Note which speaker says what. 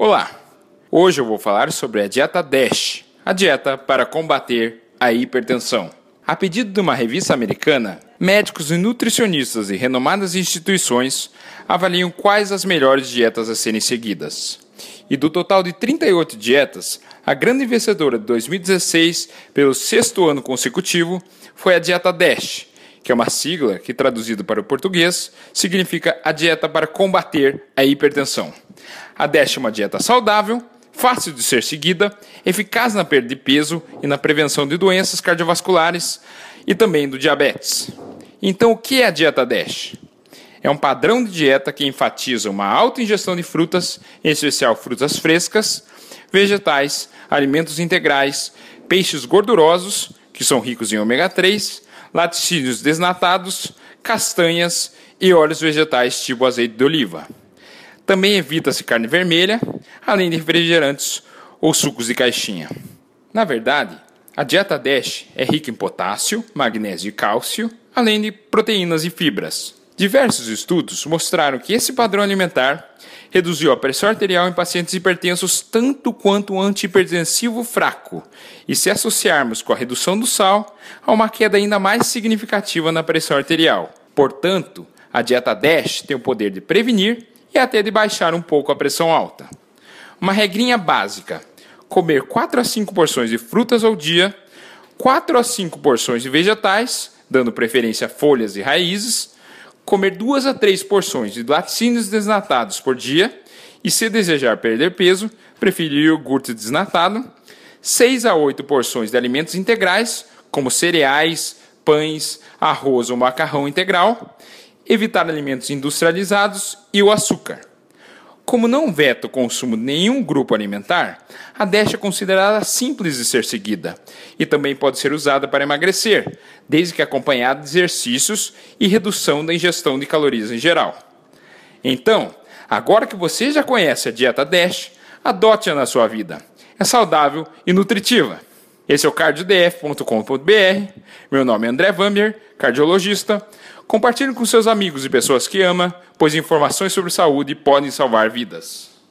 Speaker 1: Olá! Hoje eu vou falar sobre a dieta DASH, a dieta para combater a hipertensão. A pedido de uma revista americana, médicos e nutricionistas de renomadas instituições avaliam quais as melhores dietas a serem seguidas. E do total de 38 dietas, a grande vencedora de 2016, pelo sexto ano consecutivo, foi a dieta DASH, que é uma sigla que, traduzido para o português, significa a dieta para combater a hipertensão. A DASH é uma dieta saudável, fácil de ser seguida, eficaz na perda de peso e na prevenção de doenças cardiovasculares e também do diabetes. Então, o que é a dieta DASH? É um padrão de dieta que enfatiza uma alta ingestão de frutas, em especial frutas frescas, vegetais, alimentos integrais, peixes gordurosos, que são ricos em ômega 3, laticínios desnatados, castanhas e óleos vegetais tipo azeite de oliva. Também evita-se carne vermelha, além de refrigerantes ou sucos de caixinha. Na verdade, a dieta DASH é rica em potássio, magnésio e cálcio, além de proteínas e fibras. Diversos estudos mostraram que esse padrão alimentar reduziu a pressão arterial em pacientes hipertensos tanto quanto o antihipertensivo fraco, e se associarmos com a redução do sal, há uma queda ainda mais significativa na pressão arterial. Portanto, a dieta DASH tem o poder de prevenir e até de baixar um pouco a pressão alta. Uma regrinha básica: comer 4 a 5 porções de frutas ao dia, 4 a 5 porções de vegetais, dando preferência a folhas e raízes, comer 2 a 3 porções de laticínios desnatados por dia e, se desejar perder peso, preferir iogurte desnatado, 6 a 8 porções de alimentos integrais, como cereais, pães, arroz ou macarrão integral, evitar alimentos industrializados e o açúcar. Como não veta o consumo de nenhum grupo alimentar, a DASH é considerada simples de ser seguida e também pode ser usada para emagrecer, desde que acompanhada de exercícios e redução da ingestão de calorias em geral. Então, agora que você já conhece a dieta DASH, adote-a na sua vida. É saudável e nutritiva. Esse é o cardiodf.com.br. Meu nome é André Vambier, cardiologista. Compartilhe com seus amigos e pessoas que ama, pois informações sobre saúde podem salvar vidas.